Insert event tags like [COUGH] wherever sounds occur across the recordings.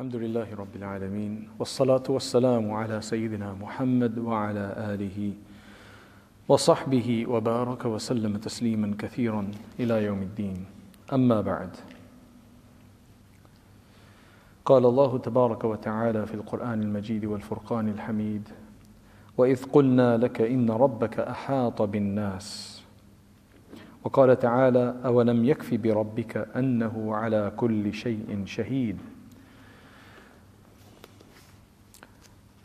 الحمد لله رب العالمين والصلاة والسلام على سيدنا محمد وعلى آله وصحبه وبارك وسلم تسليما كثيرا إلى يوم الدين. أما بعد قال الله تبارك وتعالى في القرآن المجيد والفرقان الحميد وإذ قلنا لك إن ربك أحاط بالناس. وقال تعالى أولم يكف بربك أنه على كل شيء شهيد؟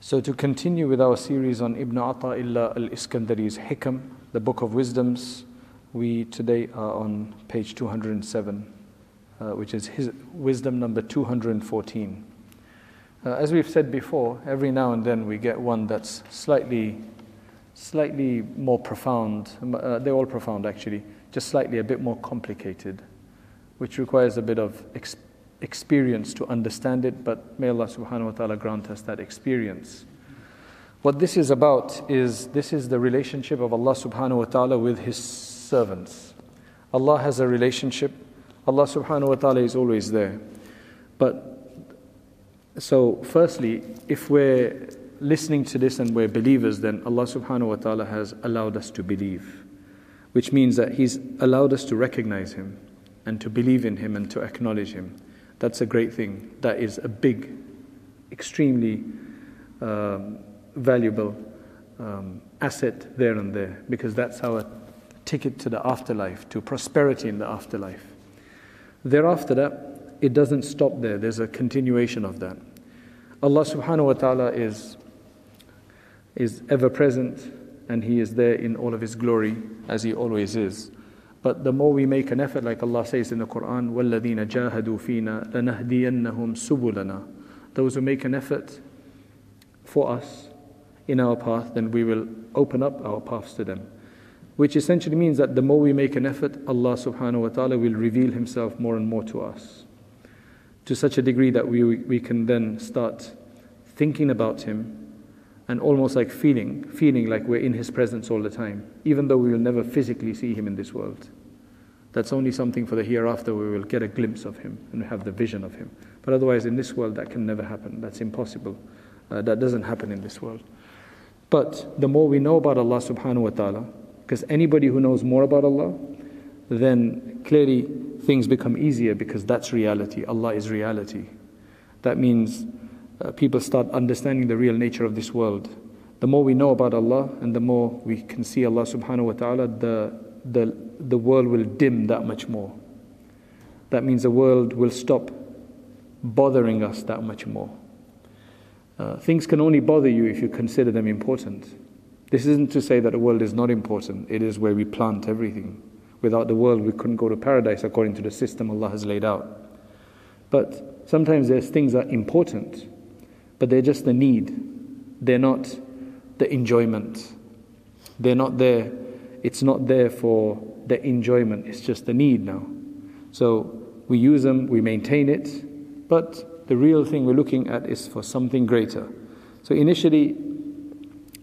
So to continue with our series on Ibn Ata'illah al-Iskandari's Hikam, the Book of Wisdoms, we today are on page 207, uh, which is his wisdom number 214. Uh, as we've said before, every now and then we get one that's slightly, slightly more profound. Uh, they're all profound actually, just slightly a bit more complicated, which requires a bit of ex- experience to understand it, but may Allah subhanahu wa ta'ala grant us that experience. What this is about is this is the relationship of Allah subhanahu wa ta'ala with His servants. Allah has a relationship, Allah subhanahu wa ta'ala is always there. But so, firstly, if we're listening to this and we're believers, then Allah subhanahu wa ta'ala has allowed us to believe which means that He's allowed us to recognize Him and to believe in Him and to acknowledge Him. That's a great thing. That is a big, extremely um, valuable um, asset there and there because that's our ticket to the afterlife, to prosperity in the afterlife. Thereafter, that it doesn't stop there. There's a continuation of that. Allah subhanahu wa ta'ala is, is ever present and He is there in all of His glory as He always is. But the more we make an effort, like Allah says in the Quran, وَالَّذِينَ جَاهَدُوا فِينَا لَنَهْدِيَنَّهُمْ سُبُلَنَا Those who make an effort for us in our path, then we will open up our paths to them. Which essentially means that the more we make an effort, Allah subhanahu wa ta'ala will reveal Himself more and more to us. To such a degree that we, we can then start thinking about Him and almost like feeling, feeling like we're in His presence all the time, even though we will never physically see Him in this world. That's only something for the hereafter we will get a glimpse of Him and have the vision of Him. But otherwise, in this world, that can never happen. That's impossible. Uh, that doesn't happen in this world. But the more we know about Allah subhanahu wa ta'ala, because anybody who knows more about Allah, then clearly things become easier because that's reality. Allah is reality. That means uh, people start understanding the real nature of this world. The more we know about Allah and the more we can see Allah subhanahu wa ta'ala, the, the, the world will dim that much more. That means the world will stop bothering us that much more. Uh, things can only bother you if you consider them important. This isn't to say that the world is not important, it is where we plant everything. Without the world, we couldn't go to paradise according to the system Allah has laid out. But sometimes there's things that are important but they're just the need. They're not the enjoyment. They're not there. It's not there for the enjoyment. It's just the need now. So we use them, we maintain it, but the real thing we're looking at is for something greater. So initially,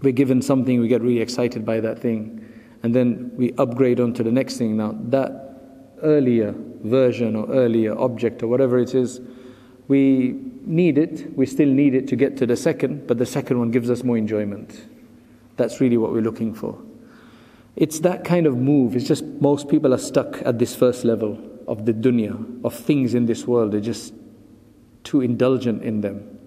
we're given something, we get really excited by that thing, and then we upgrade on to the next thing. Now, that earlier version or earlier object or whatever it is, we need it, we still need it to get to the second, but the second one gives us more enjoyment. That's really what we're looking for. It's that kind of move. It's just most people are stuck at this first level of the dunya, of things in this world. They're just too indulgent in them.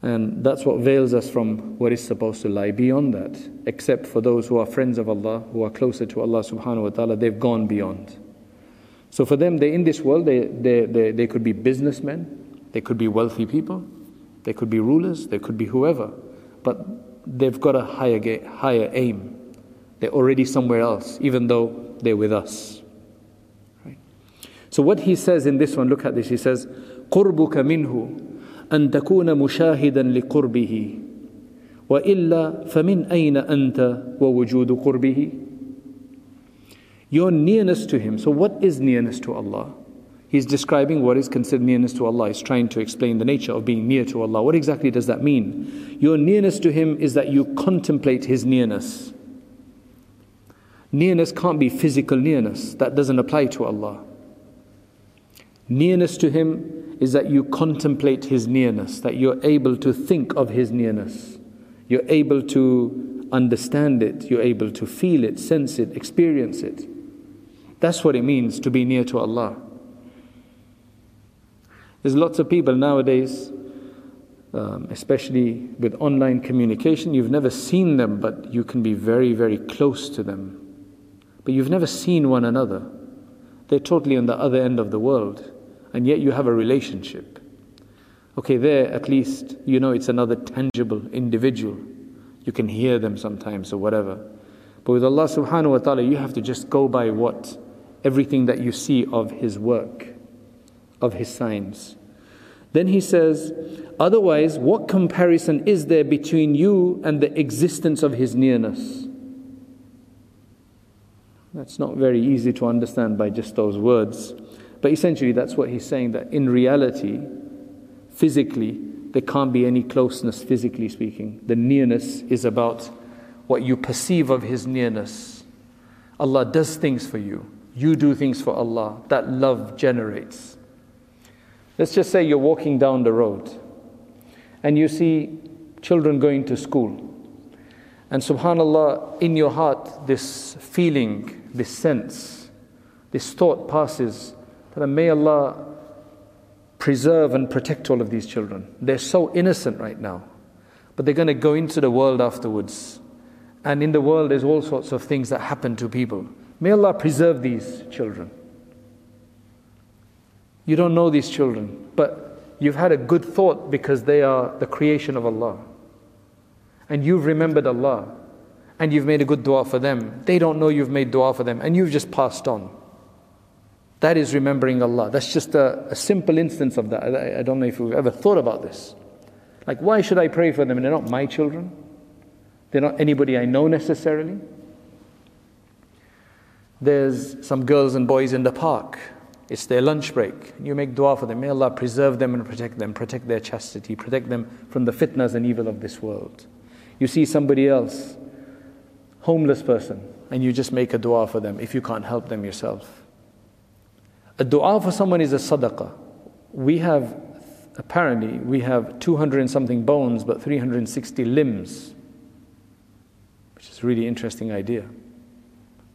And that's what veils us from what is supposed to lie beyond that. Except for those who are friends of Allah, who are closer to Allah subhanahu wa ta'ala, they've gone beyond. So for them, they're in this world, they, they, they, they could be businessmen, they could be wealthy people, they could be rulers, they could be whoever, but they've got a higher, higher aim. They're already somewhere else, even though they're with us. Right? So what he says in this one, look at this. He says, قربك منه أن تكون مشاهدا لقربه وإلا فمن أين أنت ووجود قربه Your nearness to him. So what is nearness to Allah? He's describing what is considered nearness to Allah. He's trying to explain the nature of being near to Allah. What exactly does that mean? Your nearness to Him is that you contemplate His nearness. Nearness can't be physical nearness, that doesn't apply to Allah. Nearness to Him is that you contemplate His nearness, that you're able to think of His nearness. You're able to understand it, you're able to feel it, sense it, experience it. That's what it means to be near to Allah. There's lots of people nowadays, um, especially with online communication, you've never seen them, but you can be very, very close to them. But you've never seen one another. They're totally on the other end of the world, and yet you have a relationship. Okay, there at least you know it's another tangible individual. You can hear them sometimes or whatever. But with Allah subhanahu wa ta'ala, you have to just go by what? Everything that you see of His work, of His signs. Then he says, Otherwise, what comparison is there between you and the existence of His nearness? That's not very easy to understand by just those words. But essentially, that's what he's saying that in reality, physically, there can't be any closeness, physically speaking. The nearness is about what you perceive of His nearness. Allah does things for you, you do things for Allah. That love generates. Let's just say you're walking down the road and you see children going to school. And subhanAllah, in your heart, this feeling, this sense, this thought passes that may Allah preserve and protect all of these children. They're so innocent right now, but they're going to go into the world afterwards. And in the world, there's all sorts of things that happen to people. May Allah preserve these children. You don't know these children, but you've had a good thought because they are the creation of Allah. And you've remembered Allah. And you've made a good dua for them. They don't know you've made dua for them. And you've just passed on. That is remembering Allah. That's just a, a simple instance of that. I, I don't know if you've ever thought about this. Like, why should I pray for them? And they're not my children, they're not anybody I know necessarily. There's some girls and boys in the park. It's their lunch break. You make dua for them. May Allah preserve them and protect them, protect their chastity, protect them from the fitnas and evil of this world. You see somebody else, homeless person, and you just make a dua for them if you can't help them yourself. A dua for someone is a sadaqah. We have, apparently, we have 200 and something bones, but 360 limbs, which is a really interesting idea.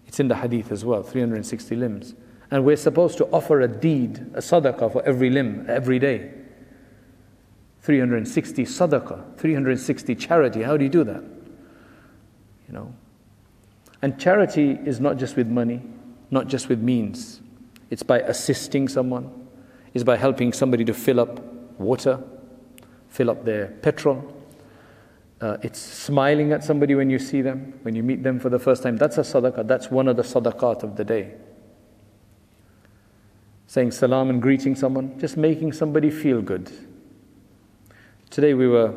It's in the hadith as well, 360 limbs. And we're supposed to offer a deed, a sadaqah for every limb, every day. 360 sadaqah, 360 charity. How do you do that? You know. And charity is not just with money, not just with means. It's by assisting someone, it's by helping somebody to fill up water, fill up their petrol. Uh, it's smiling at somebody when you see them, when you meet them for the first time. That's a sadaqah. That's one of the sadaqat of the day saying salam and greeting someone, just making somebody feel good. Today we were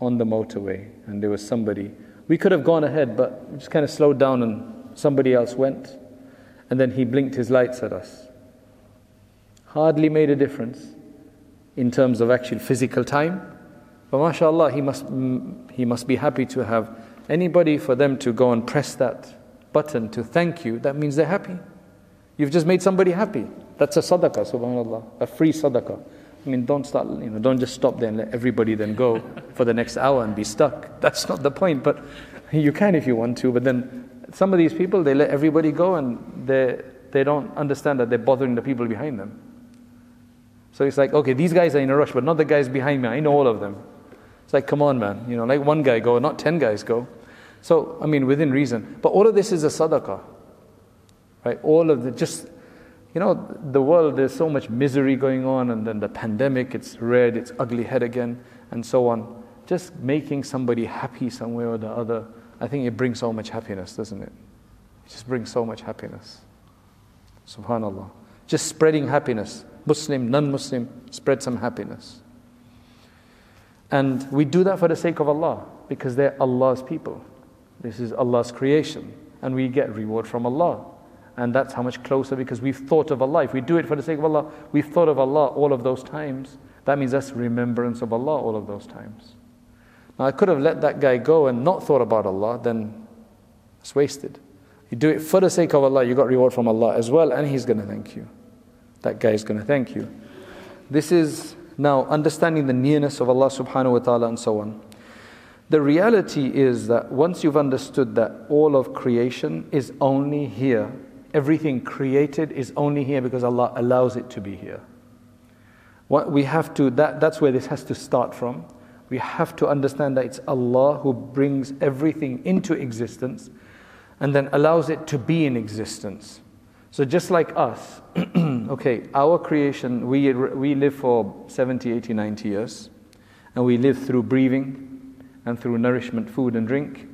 on the motorway and there was somebody. We could have gone ahead, but we just kind of slowed down and somebody else went. And then he blinked his lights at us. Hardly made a difference in terms of actual physical time. But mashallah, he must, mm, he must be happy to have anybody for them to go and press that button to thank you. That means they're happy. You've just made somebody happy. That's a sadaqah, subhanAllah, a free sadaqah. I mean, don't start, you know, don't just stop there and let everybody then go for the next hour and be stuck. [LAUGHS] That's not the point, but you can if you want to. But then some of these people, they let everybody go and they, they don't understand that they're bothering the people behind them. So it's like, okay, these guys are in a rush, but not the guys behind me. I know all of them. It's like, come on, man. You know, like one guy go, not ten guys go. So, I mean, within reason. But all of this is a sadaqah. Right? All of the, just you know, the world, there's so much misery going on, and then the pandemic, it's red, its ugly head again, and so on. Just making somebody happy some way or the other, I think it brings so much happiness, doesn't it? It just brings so much happiness. Subhanallah. Just spreading happiness. Muslim, non Muslim, spread some happiness. And we do that for the sake of Allah, because they're Allah's people. This is Allah's creation, and we get reward from Allah. And that's how much closer because we've thought of Allah. If we do it for the sake of Allah, we've thought of Allah all of those times. That means that's remembrance of Allah all of those times. Now, I could have let that guy go and not thought about Allah, then it's wasted. You do it for the sake of Allah, you got reward from Allah as well, and He's going to thank you. That guy is going to thank you. This is now understanding the nearness of Allah subhanahu wa ta'ala and so on. The reality is that once you've understood that all of creation is only here, everything created is only here because Allah allows it to be here. What we have to, that, that's where this has to start from. We have to understand that it's Allah who brings everything into existence and then allows it to be in existence. So, just like us, [CLEARS THROAT] okay, our creation, we, we live for 70, 80, 90 years, and we live through breathing and through nourishment, food, and drink.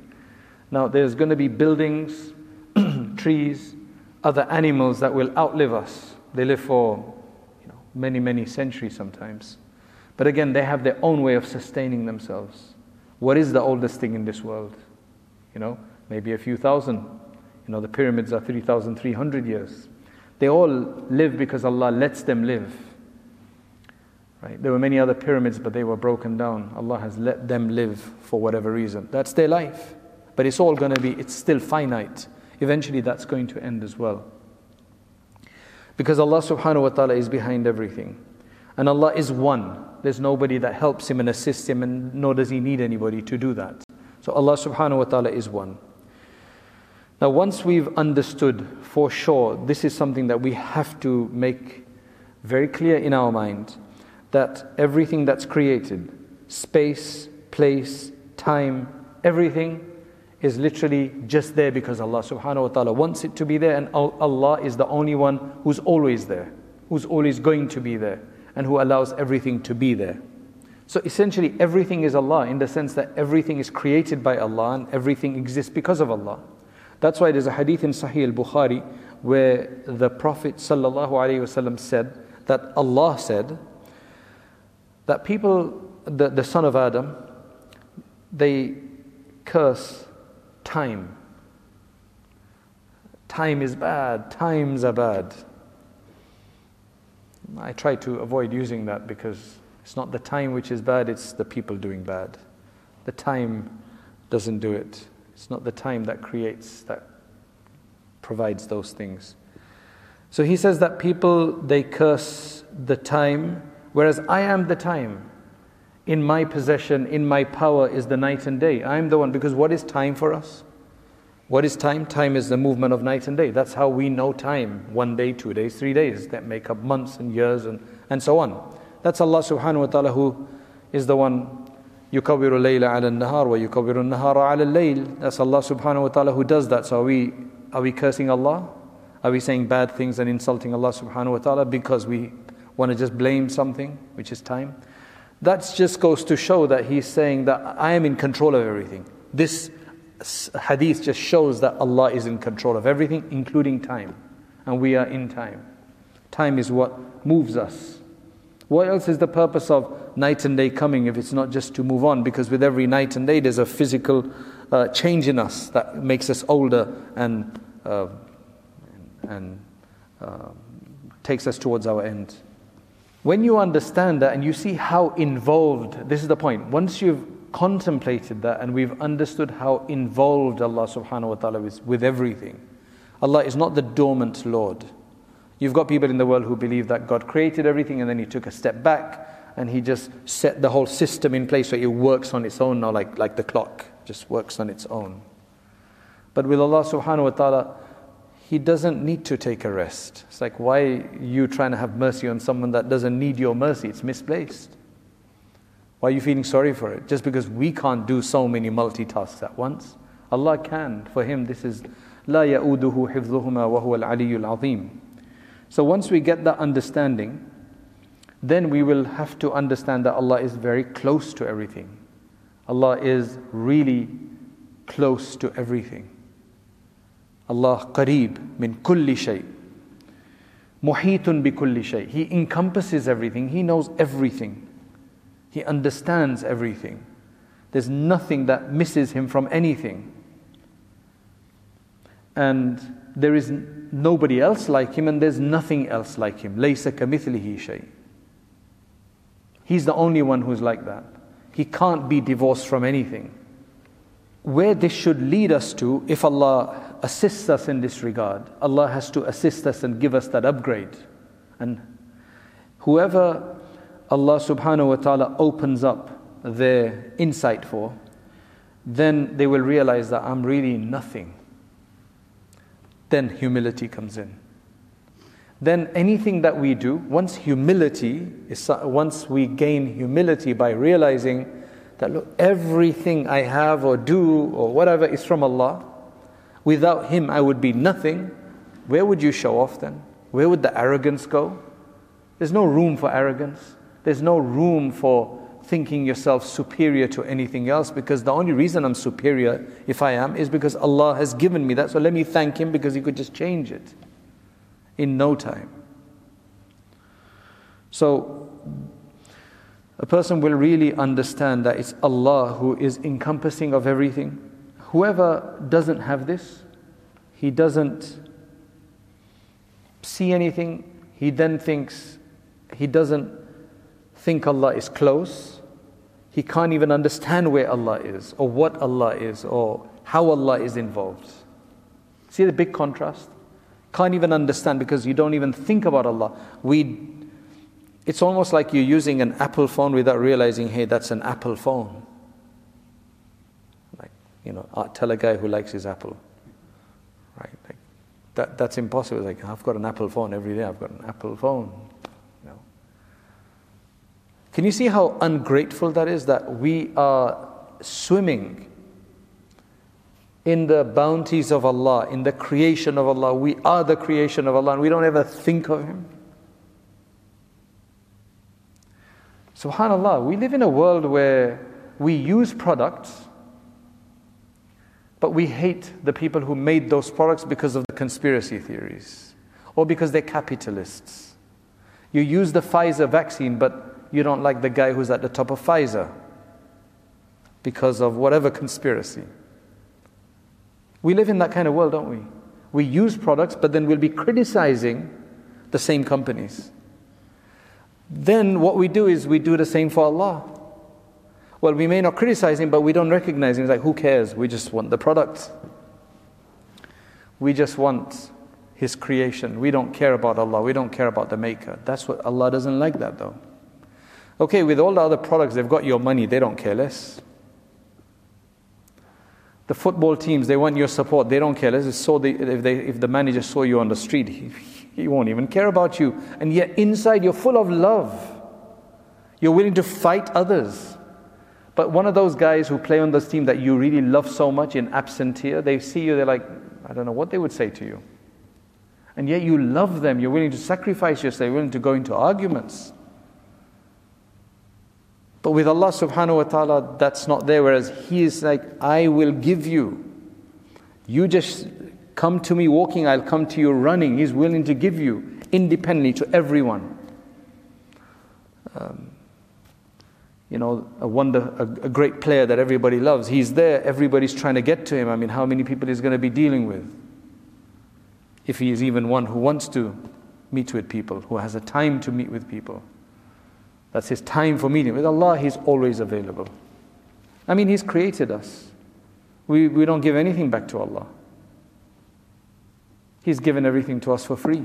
Now, there's going to be buildings, [CLEARS THROAT] trees, other animals that will outlive us. They live for you know, many, many centuries sometimes. But again, they have their own way of sustaining themselves. What is the oldest thing in this world? You know, maybe a few thousand. You know, the pyramids are 3,300 years. They all live because Allah lets them live. Right? There were many other pyramids, but they were broken down. Allah has let them live for whatever reason. That's their life. But it's all going to be, it's still finite. Eventually, that's going to end as well. Because Allah subhanahu wa ta'ala is behind everything. And Allah is one. There's nobody that helps Him and assists Him, and nor does He need anybody to do that. So Allah subhanahu wa ta'ala is one. Now, once we've understood for sure, this is something that we have to make very clear in our mind that everything that's created, space, place, time, everything is literally just there because Allah subhanahu wa ta'ala wants it to be there, and Allah is the only one who's always there, who's always going to be there, and who allows everything to be there. So essentially, everything is Allah in the sense that everything is created by Allah and everything exists because of Allah. That's why there's a hadith in Sahih al-Bukhari where the Prophet said that Allah said that people, the, the son of Adam, they curse time. Time is bad, times are bad. I try to avoid using that because it's not the time which is bad, it's the people doing bad. The time doesn't do it. It's not the time that creates, that provides those things. So he says that people, they curse the time, whereas I am the time In my possession, in my power is the night and day. I am the one, because what is time for us? What is time? Time is the movement of night and day. That's how we know time. One day, two days, three days, that make up months and years and, and so on. That's Allah subhanahu wa ta'ala who is the one يكبر الليل على النهار ويكبر النهار على الليل. That's Allah subhanahu wa ta'ala who does that. So are we, are we cursing Allah? Are we saying bad things and insulting Allah subhanahu wa ta'ala because we want to just blame something, which is time? That just goes to show that he's saying that I am in control of everything. This hadith just shows that Allah is in control of everything, including time. And we are in time. Time is what moves us. What else is the purpose of night and day coming if it's not just to move on? Because with every night and day, there's a physical uh, change in us that makes us older and, uh, and uh, takes us towards our end. When you understand that and you see how involved, this is the point, once you've contemplated that and we've understood how involved Allah subhanahu wa ta'ala is with everything, Allah is not the dormant Lord. You've got people in the world who believe that God created everything and then He took a step back and He just set the whole system in place so it works on its own now, like, like the clock just works on its own. But with Allah subhanahu wa ta'ala, he doesn't need to take a rest. It's like, why are you trying to have mercy on someone that doesn't need your mercy? It's misplaced. Why are you feeling sorry for it? Just because we can't do so many multitasks at once. Allah can. For him, this is La ya'uduhu hifdhuhuma wa huwa al-aliyyul azim. So once we get that understanding, then we will have to understand that Allah is very close to everything. Allah is really close to everything. Allah qareeb min kulli shay. Muhitun bi kulli shay. He encompasses everything. He knows everything. He understands everything. There's nothing that misses him from anything. And there is nobody else like him and there's nothing else like him. Laysa kamithlihi shay. He's the only one who's like that. He can't be divorced from anything. Where this should lead us to, if Allah assists us in this regard, Allah has to assist us and give us that upgrade. And whoever Allah subhanahu wa ta'ala opens up their insight for, then they will realize that I'm really nothing. Then humility comes in. Then anything that we do, once humility is, once we gain humility by realizing that look, everything I have or do or whatever is from Allah, without Him I would be nothing, where would you show off then? Where would the arrogance go? There's no room for arrogance. There's no room for thinking yourself superior to anything else because the only reason I'm superior, if I am, is because Allah has given me that. So let me thank Him because He could just change it in no time. So a person will really understand that it's Allah who is encompassing of everything. Whoever doesn't have this, he doesn't see anything, he then thinks he doesn't think Allah is close. He can't even understand where Allah is, or what Allah is, or how Allah is involved. See the big contrast? Can't even understand because you don't even think about Allah. We, it's almost like you're using an Apple phone without realizing, hey, that's an Apple phone. You know, uh, tell a guy who likes his Apple. Right? Like, that, that's impossible. Like, I've got an Apple phone every day, I've got an Apple phone. No. Can you see how ungrateful that is? That we are swimming in the bounties of Allah, in the creation of Allah. We are the creation of Allah and we don't ever think of Him. SubhanAllah, we live in a world where we use products, but we hate the people who made those products because of the conspiracy theories or because they're capitalists. You use the Pfizer vaccine, but you don't like the guy who's at the top of Pfizer because of whatever conspiracy. We live in that kind of world, don't we? We use products, but then we'll be criticizing the same companies. Then what we do is we do the same for Allah. Well, we may not criticize Him, but we don't recognize Him. It's like, who cares? We just want the product. We just want His creation. We don't care about Allah. We don't care about the Maker. That's what Allah doesn't like that, though. Okay, with all the other products, they've got your money, they don't care less. The football teams, they want your support, they don't care less. If, they, if the manager saw you on the street, he, he won't even care about you. And yet, inside, you're full of love. You're willing to fight others. But one of those guys who play on this team that you really love so much in absentia, they see you, they're like, I don't know what they would say to you. And yet you love them, you're willing to sacrifice yourself, you're willing to go into arguments. But with Allah subhanahu wa ta'ala, that's not there. Whereas He is like, I will give you. You just come to me walking, I'll come to you running. He's willing to give you independently to everyone. Um, you know, a wonder, a, a great player that everybody loves. He's there, everybody's trying to get to him. I mean, how many people he's going to be dealing with? If he is even one who wants to meet with people, who has a time to meet with people. That's his time for meeting. With Allah, he's always available. I mean, he's created us. We, we don't give anything back to Allah. He's given everything to us for free.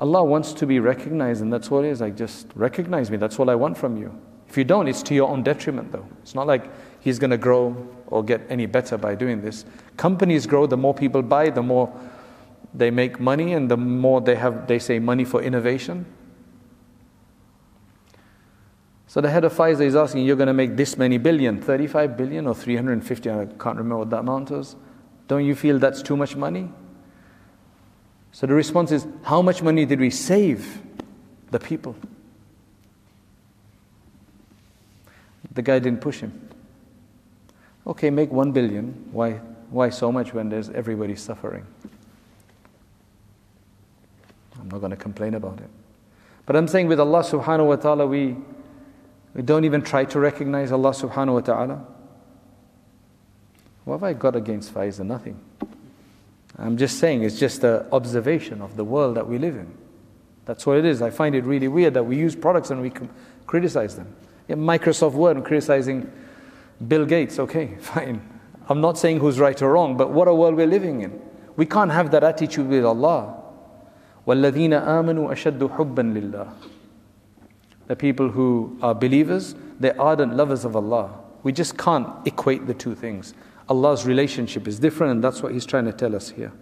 Allah wants to be recognized, and that's what it is. Like, just recognize me. That's all I want from you. If you don't, it's to your own detriment, though. It's not like He's going to grow or get any better by doing this. Companies grow, the more people buy, the more they make money, and the more they have, they say, money for innovation. So the head of Pfizer is asking, you're going to make this many billion, 35 billion or 350, I can't remember what that amount was. Don't you feel that's too much money? So the response is, how much money did we save the people? The guy didn't push him. Okay, make one billion. Why, why so much when there's everybody suffering? I'm not going to complain about it. But I'm saying with Allah subhanahu wa ta'ala, we we don't even try to recognize Allah subhanahu wa ta'ala. What have I got against Pfizer? Nothing. I'm just saying it's just an observation of the world that we live in. That's what it is. I find it really weird that we use products and we criticize them. Yeah, Microsoft Word and criticizing Bill Gates, okay, [LAUGHS] fine. I'm not saying who's right or wrong, but what a world we're living in. We can't have that attitude with Allah. وَالَّذِينَ آمَنُوا أَشَدُّ حُبًّا لِلَّهِ the people who are believers, they're ardent lovers of Allah. We just can't equate the two things. Allah's relationship is different, and that's what He's trying to tell us here.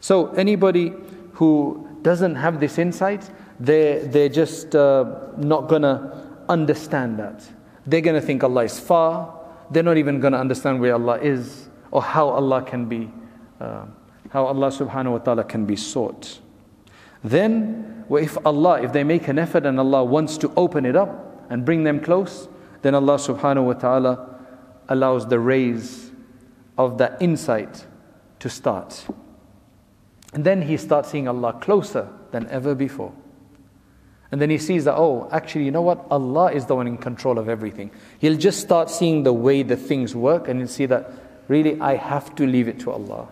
So, anybody who doesn't have this insight, they're, they're just uh, not going to understand that. They're going to think Allah is far. They're not even going to understand where Allah is or how Allah can be, uh, how Allah subhanahu wa ta'ala can be sought. Then, well, if Allah, if they make an effort and Allah wants to open it up and bring them close, then Allah subhanahu wa ta'ala allows the rays of that insight to start. And then he starts seeing Allah closer than ever before. And then he sees that, oh, actually, you know what? Allah is the one in control of everything. He'll just start seeing the way the things work and he'll see that really I have to leave it to Allah.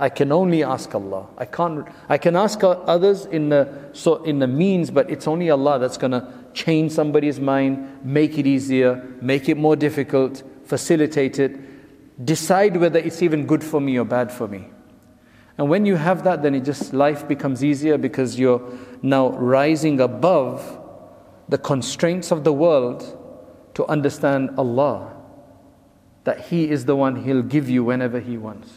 I can only ask Allah. I can't. I can ask others in the so in the means, but it's only Allah that's going to change somebody's mind, make it easier, make it more difficult, facilitate it, decide whether it's even good for me or bad for me. And when you have that, then it just life becomes easier because you're now rising above the constraints of the world to understand Allah. That He is the one He'll give you whenever He wants.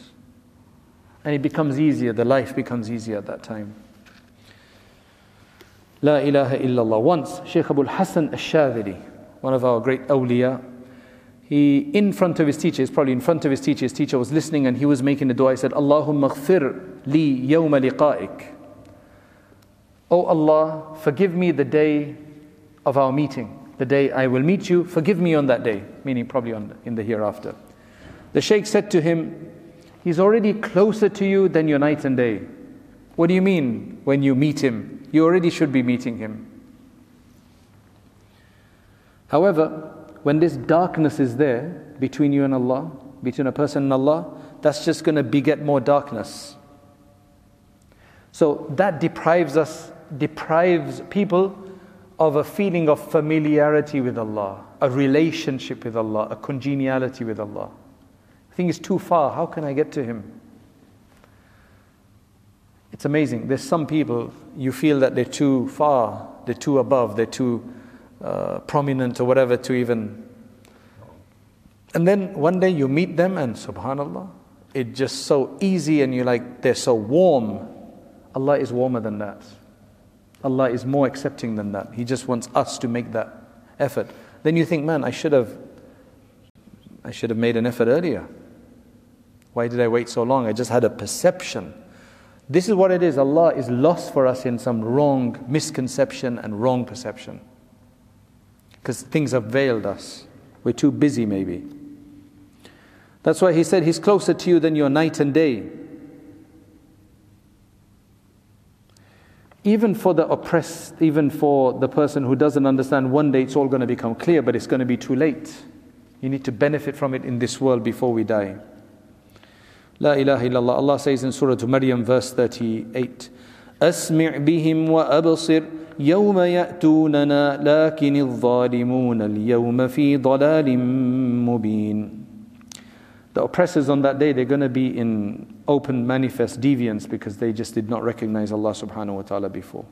And it becomes easier, the life becomes easier at that time. La ilaha illallah. Once, Shaykh Abul Hassan al-Shadhili, one of our great awliya, he, in front of his teacher, probably in front of his teacher, his teacher was listening and he was making a dua. He said, Allahumma ghfir li yawma liqa'ik. Oh Allah, forgive me the day of our meeting, the day I will meet you, forgive me on that day, meaning probably on, in the hereafter. The Shaykh said to him, He's already closer to you than your night and day. What do you mean when you meet him? You already should be meeting him. However, when this darkness is there between you and Allah, between a person and Allah, that's just going to beget more darkness. So that deprives us, deprives people of a feeling of familiarity with Allah, a relationship with Allah, a congeniality with Allah. I think it's too far. How can I get to Him? It's amazing. There's some people, you feel that they're too far, they're too above, they're too uh, prominent or whatever to even. And then one day you meet them and subhanAllah, it's just so easy and you're like, they're so warm. Allah is warmer than that. Allah is more accepting than that. He just wants us to make that effort. Then you think, man, I should have I should have made an effort earlier. Why did I wait so long? I just had a perception. This is what it is. Allah is lost for us in some wrong misconception and wrong perception because things have veiled us. We're too busy, maybe. That's why he said he's closer to you than your night and day. Even for the oppressed, even for the person who doesn't understand, one day it's all going to become clear, but it's going to be too late. You need to benefit from it in this world before we die. La ilaha illallah. Allah says in Surah Maryam, verse 38, أسمع بهم وأبصر يوم يأتوننا لكن الظالمون اليوم في ضلال مبين The oppressors on that day, they're going to be in open manifest deviance because they just did not recognize Allah subhanahu wa ta'ala before.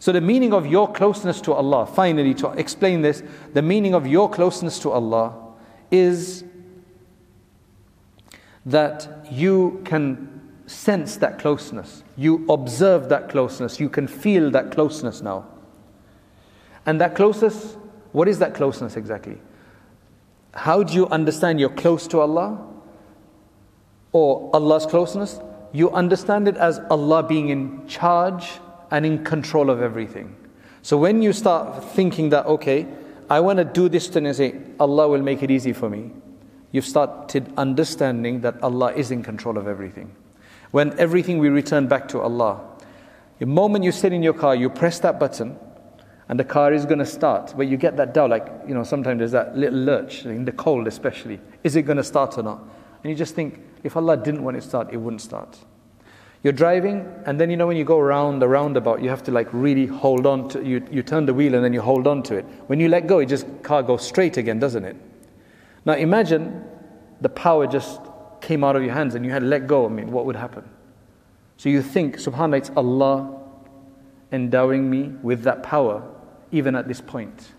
So, the meaning of your closeness to Allah, finally, to explain this, the meaning of your closeness to Allah is that you can sense that closeness. You observe that closeness. You can feel that closeness now. And that closeness, what is that closeness exactly? How do you understand you're close to Allah? Or Allah's closeness? You understand it as Allah being in charge and in control of everything. So when you start thinking that, okay, I want to do this thing and say, Allah will make it easy for me, you've started understanding that Allah is in control of everything. When everything we return back to Allah. The moment you sit in your car, you press that button, and the car is going to start. But you get that doubt, like, you know, sometimes there's that little lurch, in the cold especially. Is it going to start or not? And you just think, if Allah didn't want it to start, it wouldn't start. You're driving, and then you know when you go around the roundabout, you have to like really hold on to you. You turn the wheel and then you hold on to it. When you let go, it just car goes straight again, doesn't it? Now imagine the power just came out of your hands and you had let go, I mean, what would happen? So you think, subhanAllah, it's Allah endowing me with that power. even at this point.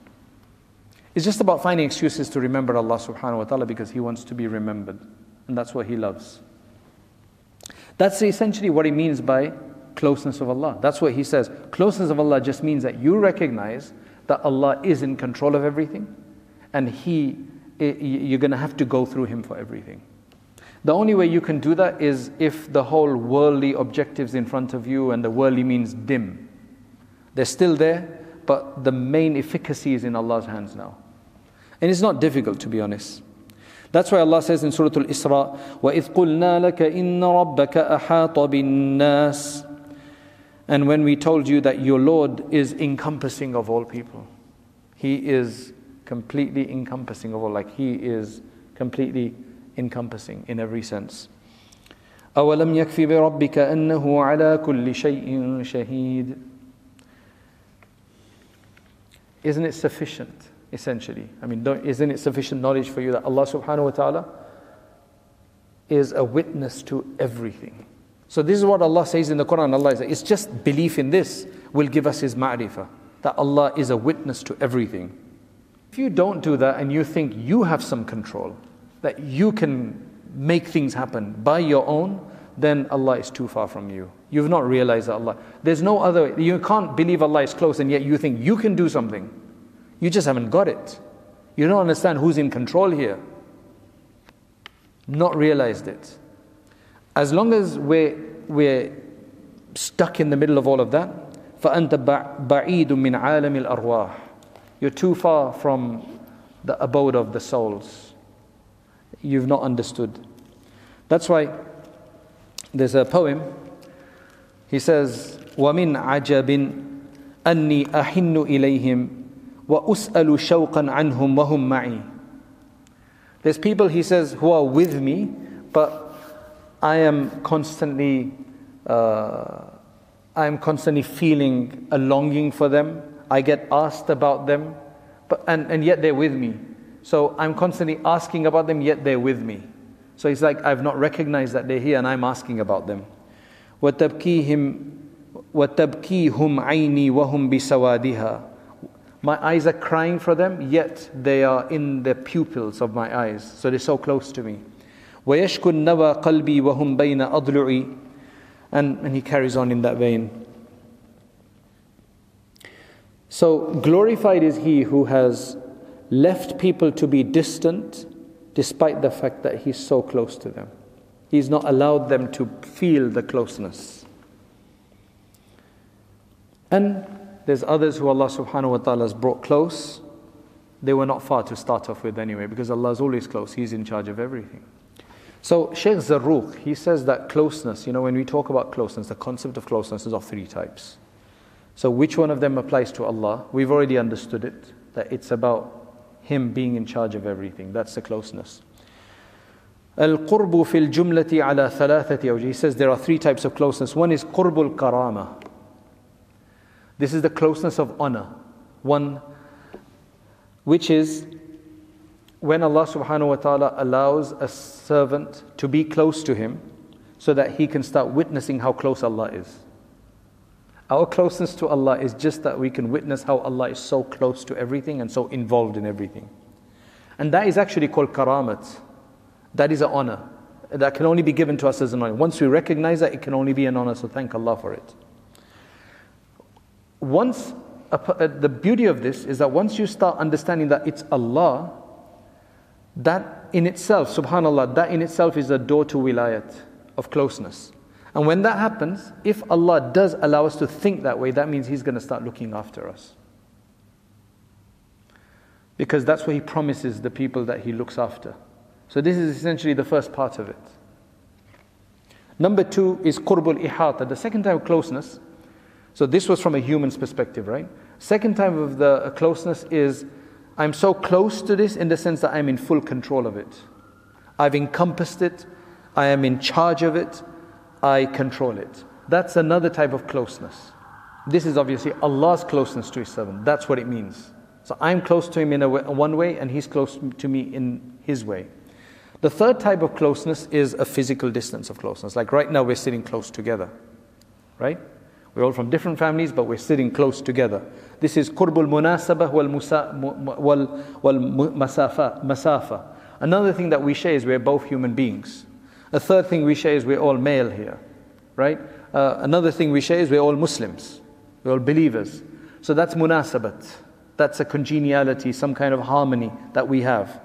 It's just about finding excuses to remember Allah subhanahu wa ta'ala because He wants to be remembered. And that's what He loves. That's essentially what He means by closeness of Allah. That's what He says. Closeness of Allah just means that you recognize that Allah is in control of everything and He, eh, you're going to have to go through Him for everything. The only way you can do that is if the whole worldly objectives in front of you, and the worldly means dim. They're still there, but the main efficacy is in Allah's hands now. And it's not difficult to be honest. That's why Allah says in Surah Al-Isra, وَإِذْ قُلْنَا لَكَ إِنَّ رَبَّكَ أَحَاطَ بِالنَّاسِ And when we told you that your Lord is encompassing of all people. He is completely encompassing of all, like He is completely encompassing in every sense. أَوَلَمْ يَكْفِ بِرَبِّكَ أَنَّهُ عَلَى كُلِّ شَيْءٍ شَهِيدٌ isn't it sufficient, essentially? I mean, isn't it sufficient knowledge for you that Allah subhanahu wa ta'ala is a witness to everything? So, this is what Allah says in the Quran. Allah says, it's just belief in this will give us His ma'rifah, that Allah is a witness to everything. If you don't do that and you think you have some control, that you can make things happen by your own, then Allah is too far from you. You've not realized that Allah. There's no other, you can't believe Allah is close and yet you think you can do something. You just haven't got it. You don't understand who's in control here. Not realized it. As long as we're, we're stuck in the middle of all of that, فأنت بعيد من عالم الأرواح. You're too far from the abode of the souls. You've not understood. That's why there's a poem. He says, وَمِنْ عَجَبٍ أَنِّي أَحِنُّ إِلَيْهِمْ وَأُسْأَلُ شَوْقًا عَنْهُمْ وَهُمْ مَعِي There's people, he says, who are with me, but I am constantly, uh, I am constantly feeling a longing for them. I get asked about them, but, and, and yet they're with me. So I'm constantly asking about them, yet they're with me. So it's like I've not recognized that they're here and I'm asking about them. وَتَبْكِيهِمْ وَتَبْكِيهُمْ عَيْنِي وَهُمْ بِسَوَادِهَا My eyes are crying for them, yet they are in the pupils of my eyes. So they're so close to me. وَيَشْكُ النَّوَى قَلْبِي وَهُمْ بَيْنَ أَضْلُعِي and, and he carries on in that vein. So glorified is he who has left people to be distant despite the fact that he's so close to them. He's not allowed them to feel the closeness. And there's others who Allah subhanahu wa ta'ala has brought close. They were not far to start off with anyway, because Allah is always close. He's in charge of everything. So Sheikh Zarruq, he says that closeness, you know, when we talk about closeness, the concept of closeness is of three types. So which one of them applies to Allah? We've already understood it, that it's about him being in charge of everything. That's the closeness. Al-qurbu fil jumlati ala thalathati. He says there are three types of closeness. One is qurbul karama. This is the closeness of honor. One, which is when Allah subhanahu wa ta'ala allows a servant to be close to him so that he can start witnessing how close Allah is. Our closeness to Allah is just that we can witness how Allah is so close to everything and so involved in everything. And that is actually called karamat. That is an honor. That can only be given to us as an honor. Once we recognize that, it can only be an honor, so thank Allah for it. Once, uh, the beauty of this is that once you start understanding that it's Allah, that in itself, subhanAllah, that in itself is a door to wilayat, of closeness. And when that happens, if Allah does allow us to think that way, that means He's going to start looking after us. Because that's what He promises the people that He looks after. So, this is essentially the first part of it. Number two is qurbul ihata, the second type of closeness. So, this was from a human's perspective, right? Second type of the closeness is I'm so close to this in the sense that I'm in full control of it. I've encompassed it, I am in charge of it, I control it. That's another type of closeness. This is obviously Allah's closeness to His servant. That's what it means. So I'm close to Him in a way, one way, and He's close to me in His way. The third type of closeness is a physical distance of closeness. Like right now, we're sitting close together, right? We're all from different families, but we're sitting close together. This is qurbul munasabah wal, wal masafa, masafa. Another thing that we share is we're both human beings. A third thing we share is we're all male here, right? Uh, another thing we share is we're all Muslims, we're all believers. So that's munasabat. That's a congeniality, some kind of harmony that we have.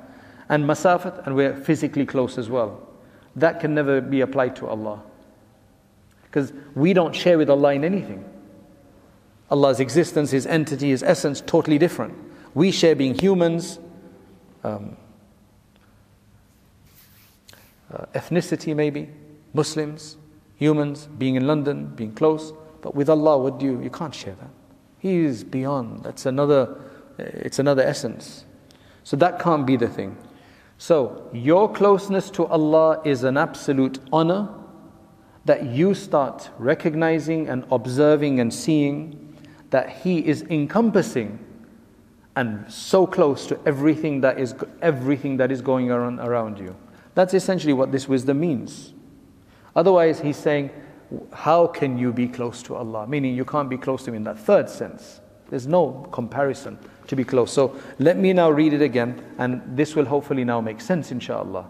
And masafat, and we're physically close as well. That can never be applied to Allah. Because we don't share with Allah in anything. Allah's existence, His entity, His essence, totally different. We share being humans, um, uh, ethnicity maybe, Muslims, humans, being in London, being close. But with Allah, what do you? You can't share that. He is beyond. That's another. It's another essence. So that can't be the thing. So your closeness to Allah is an absolute honor that you start recognizing and observing and seeing that He is encompassing and so close to everything that is everything that is going on around you. That's essentially what this wisdom means. Otherwise, he's saying, How can you be close to Allah? Meaning, you can't be close to Him in that third sense. There's no comparison to be close. So, let me now read it again, and this will hopefully now make sense, inshallah.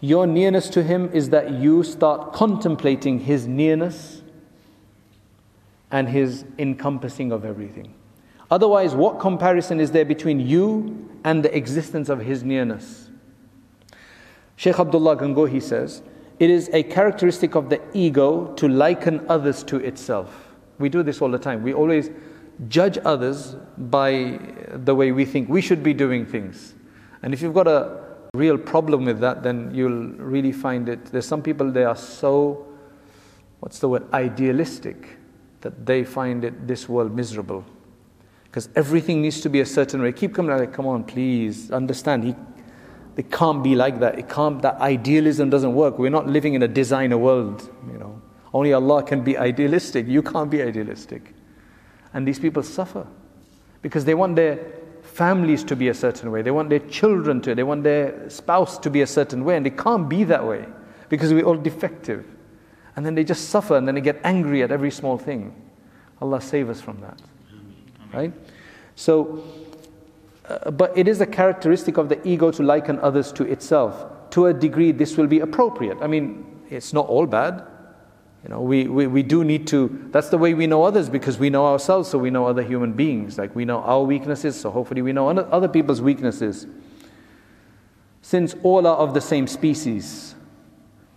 Your nearness to Him is that you start contemplating His nearness and His encompassing of everything. Otherwise, what comparison is there between you and the existence of His nearness? Sheikh Abdullah Gangohi says, it is a characteristic of the ego to liken others to itself. We do this all the time. We always judge others by the way we think we should be doing things. And if you've got a real problem with that, then you'll really find it. There's some people, they are so, what's the word, idealistic, that they find it this world miserable. Because everything needs to be a certain way. Keep coming like, come on, please, understand. He it can't be like that. It can't, that idealism doesn't work. We're not living in a designer world, you know. Only Allah can be idealistic. You can't be idealistic. And these people suffer because they want their families to be a certain way. They want their children to, they want their spouse to be a certain way, and they can't be that way because we're all defective. And then they just suffer and then they get angry at every small thing. Allah save us from that. Right? So, uh, but it is a characteristic of the ego to liken others to itself. To a degree, this will be appropriate. I mean, it's not all bad. You know, we, we, we do need to, that's the way we know others because we know ourselves, so we know other human beings. Like we know our weaknesses, so hopefully we know other people's weaknesses. Since all are of the same species.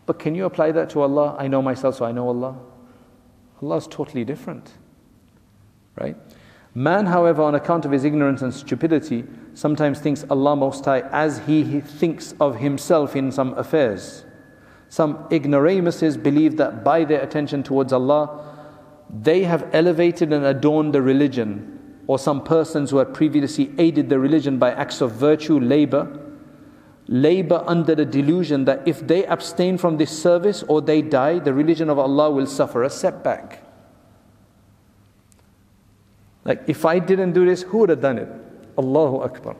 But can you apply that to Allah? I know myself, so I know Allah. Allah is totally different. Right? Man, however, on account of his ignorance and stupidity, sometimes thinks Allah Most High as he thinks of himself in some affairs. Some ignoramuses believe that by their attention towards Allah, they have elevated and adorned the religion, or some persons who had previously aided the religion by acts of virtue, labor, labor under the delusion that if they abstain from this service or they die, the religion of Allah will suffer a setback. Like, if I didn't do this, who would have done it? Allahu Akbar.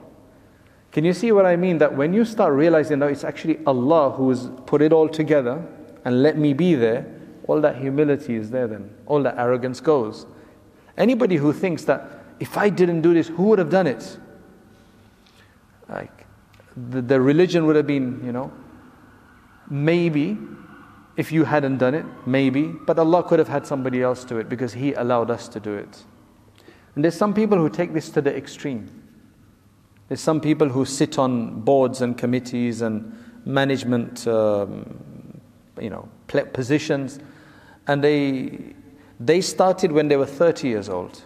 Can you see what I mean? That when you start realizing that it's actually Allah who's put it all together and let me be there, all that humility is there then. All that arrogance goes. Anybody who thinks that if I didn't do this, who would have done it? Like, the, the religion would have been, you know, maybe if you hadn't done it, maybe, but Allah could have had somebody else do it because He allowed us to do it. And there's some people who take this to the extreme. There's some people who sit on boards and committees and management, um, you know, positions, and they they started when they were 30 years old,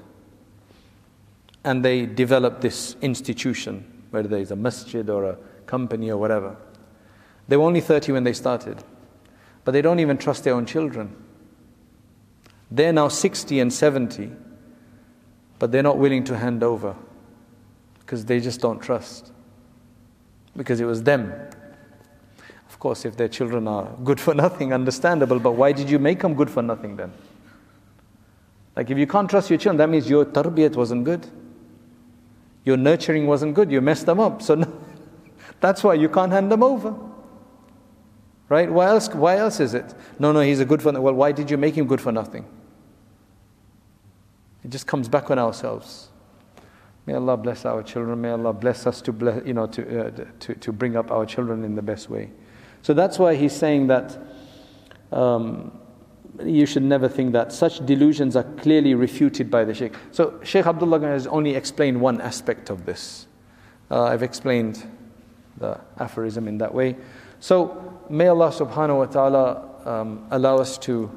and they developed this institution, whether it's a masjid or a company or whatever. They were only 30 when they started, but they don't even trust their own children. They're now 60 and 70 but they're not willing to hand over because they just don't trust. Because it was them. Of course, if their children are good for [LAUGHS] nothing, understandable, but why did you make them good for nothing then? Like, if you can't trust your children, that means your tarbiyat wasn't good. Your nurturing wasn't good. You messed them up. So, no, [LAUGHS] that's why you can't hand them over. Right? Why else, why else is it? No, no, he's a good for Well, why did you make him good for nothing? It just comes back on ourselves. May Allah bless our children. May Allah bless us to, bless, you know, to, uh, to, to bring up our children in the best way. So that's why he's saying that um, you should never think that such delusions are clearly refuted by the Shaykh. So Shaykh Abdullah has only explained one aspect of this. Uh, I've explained the aphorism in that way. So may Allah subhanahu wa ta'ala um, allow us to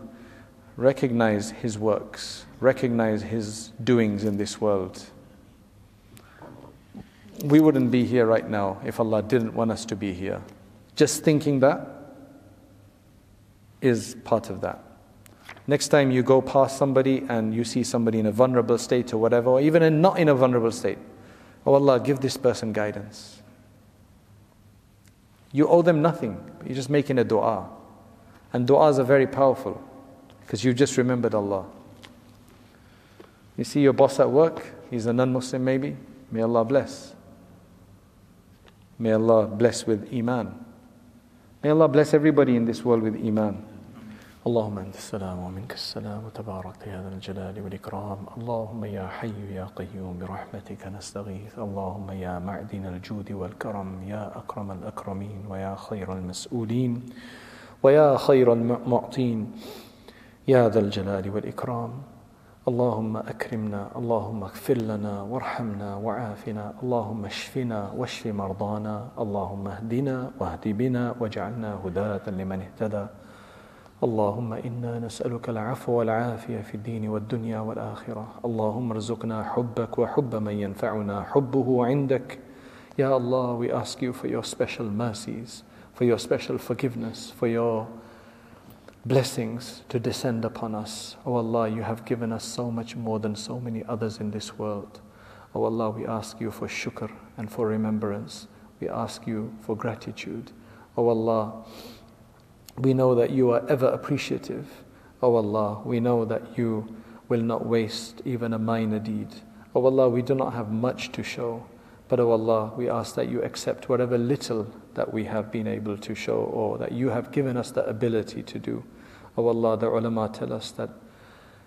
recognize His works, recognize His doings in this world. We wouldn't be here right now if Allah didn't want us to be here. Just thinking that is part of that. Next time you go past somebody and you see somebody in a vulnerable state or whatever, or even in not in a vulnerable state, oh Allah, give this person guidance. You owe them nothing, you're just making a dua. And du'as are very powerful because you've just remembered Allah. You see your boss at work, he's a non Muslim maybe. May Allah bless. May Allah bless with Iman. May Allah bless everybody in this world with Iman. اللهم انت السلام ومنك السلام وتبارك يا ذا الجلال والاكرام اللهم يا حي يا قيوم برحمتك نستغيث اللهم يا معدن الجود والكرم يا اكرم الاكرمين ويا خير المسؤولين ويا خير المعطين يا ذا الجلال والإكرام اللهم أكرمنا اللهم اغفر لنا وارحمنا وعافنا اللهم اشفنا واشف مرضانا اللهم اهدنا واهد بنا واجعلنا هداة لمن اهتدى. اللهم إنا نسألك العفو والعافية في الدين والدنيا والآخرة. اللهم ارزقنا حبك وحب من ينفعنا حبه عندك. يا Allah, we ask you for your special mercies for your special forgiveness, for your blessings to descend upon us. O oh Allah, you have given us so much more than so many others in this world. O oh Allah, we ask you for shukr and for remembrance. We ask you for gratitude. O oh Allah, we know that you are ever appreciative. O Allah, we know that you will not waste even a minor deed. O Allah, we do not have much to show. But, O oh Allah, we ask that you accept whatever little that we have been able to show or that you have given us the ability to do. O oh Allah, the ulama tell us that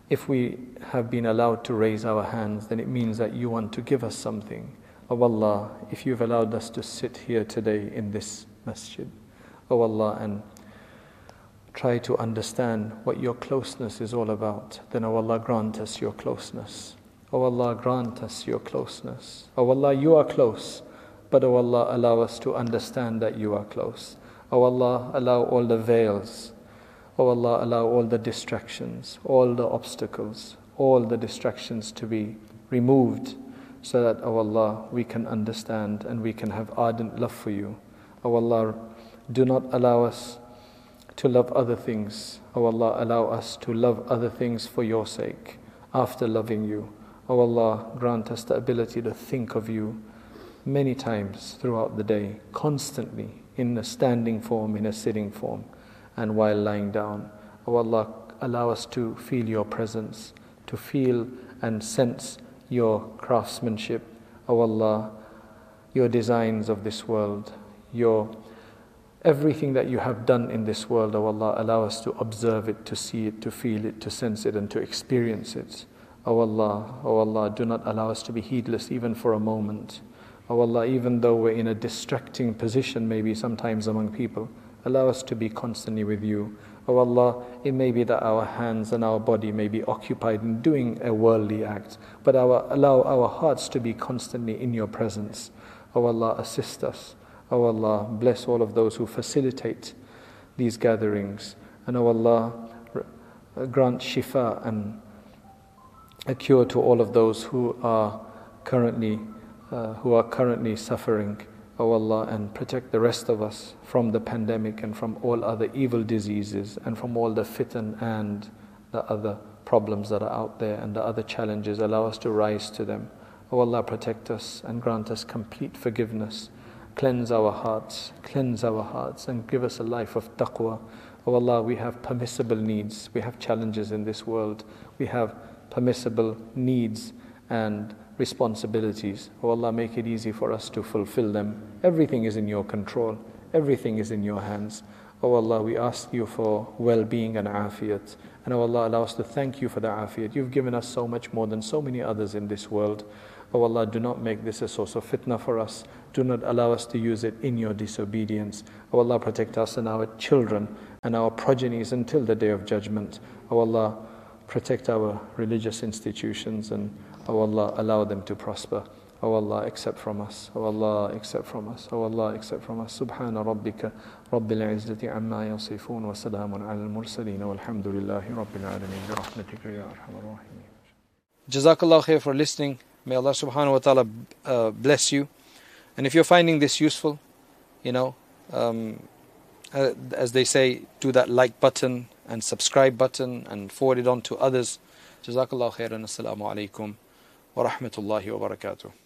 if we have been allowed to raise our hands, then it means that you want to give us something. O oh Allah, if you've allowed us to sit here today in this masjid, O Allah, and try to understand what your closeness is all about, then O Allah, grant us your closeness. O oh Allah, grant us your closeness. O oh Allah, you are close, but O oh Allah, allow us to understand that you are close. O Allah, allow all the veils. O Allah, allow all the distractions, all the obstacles, all the distractions to be removed so that, O Allah, we can understand and we can have ardent love for you. O Allah, do not allow us to love other things. O Allah, allow us to love other things for your sake after loving you. O oh Allah, grant us the ability to think of you many times throughout the day, constantly, in a standing form, in a sitting form, and while lying down. O oh Allah, allow us to feel your presence, to feel and sense your craftsmanship. O oh Allah, your designs of this world, your everything that you have done in this world, O Allah, allow us to observe it, to see it, to feel it, to sense it, and to experience it. O oh Allah, O oh Allah, do not allow us to be heedless even for a moment. O oh Allah, even though we're in a distracting position maybe sometimes among people, allow us to be constantly with you. O Allah, it may be that our hands and our body may be occupied in doing a worldly act, but our, allow our hearts to be constantly in your presence. O Allah, assist us. O Allah, bless all of those who facilitate these gatherings. And O Allah, grant shifa and a cure to all of those who are currently uh, who are currently suffering. O oh Allah, and protect the rest of us from the pandemic and from all other evil diseases and from all the fitan and the other problems that are out there and the other challenges. Allow us to rise to them. O oh Allah, protect us and grant us complete forgiveness. Cleanse our hearts, cleanse our hearts, and give us a life of taqwa. O oh Allah, we have permissible needs, we have challenges in this world, we have permissible needs and responsibilities. Oh Allah, make it easy for us to fulfill them. Everything is in your control, everything is in your hands. Oh Allah, we ask you for well being and afiyat, And O Allah, allow us to thank you for the afiyat. You've given us so much more than so many others in this world. O Allah, do not make this a source of fitna for us. Do not allow us to use it in your disobedience. O Allah, protect us and our children and our progenies until the day of judgment. O Allah, protect our religious institutions and O Allah, allow them to prosper. O Allah, accept from us. O Allah, accept from us. O Allah, accept from us. Subhana rabbika rabbil izzati amma yasifun wa salamun ala al-mursaleen walhamdulillahi rabbil alameen bi rahmatika ya arhamar rahimin. Jazakallah khair for listening. May Allah subhanahu wa ta'ala uh, bless you. And if you're finding this useful, you know, um, uh, as they say, do that like button and subscribe button and forward it on to others. Jazakallah khairan. Assalamu alaikum wa rahmatullahi wa barakatuh.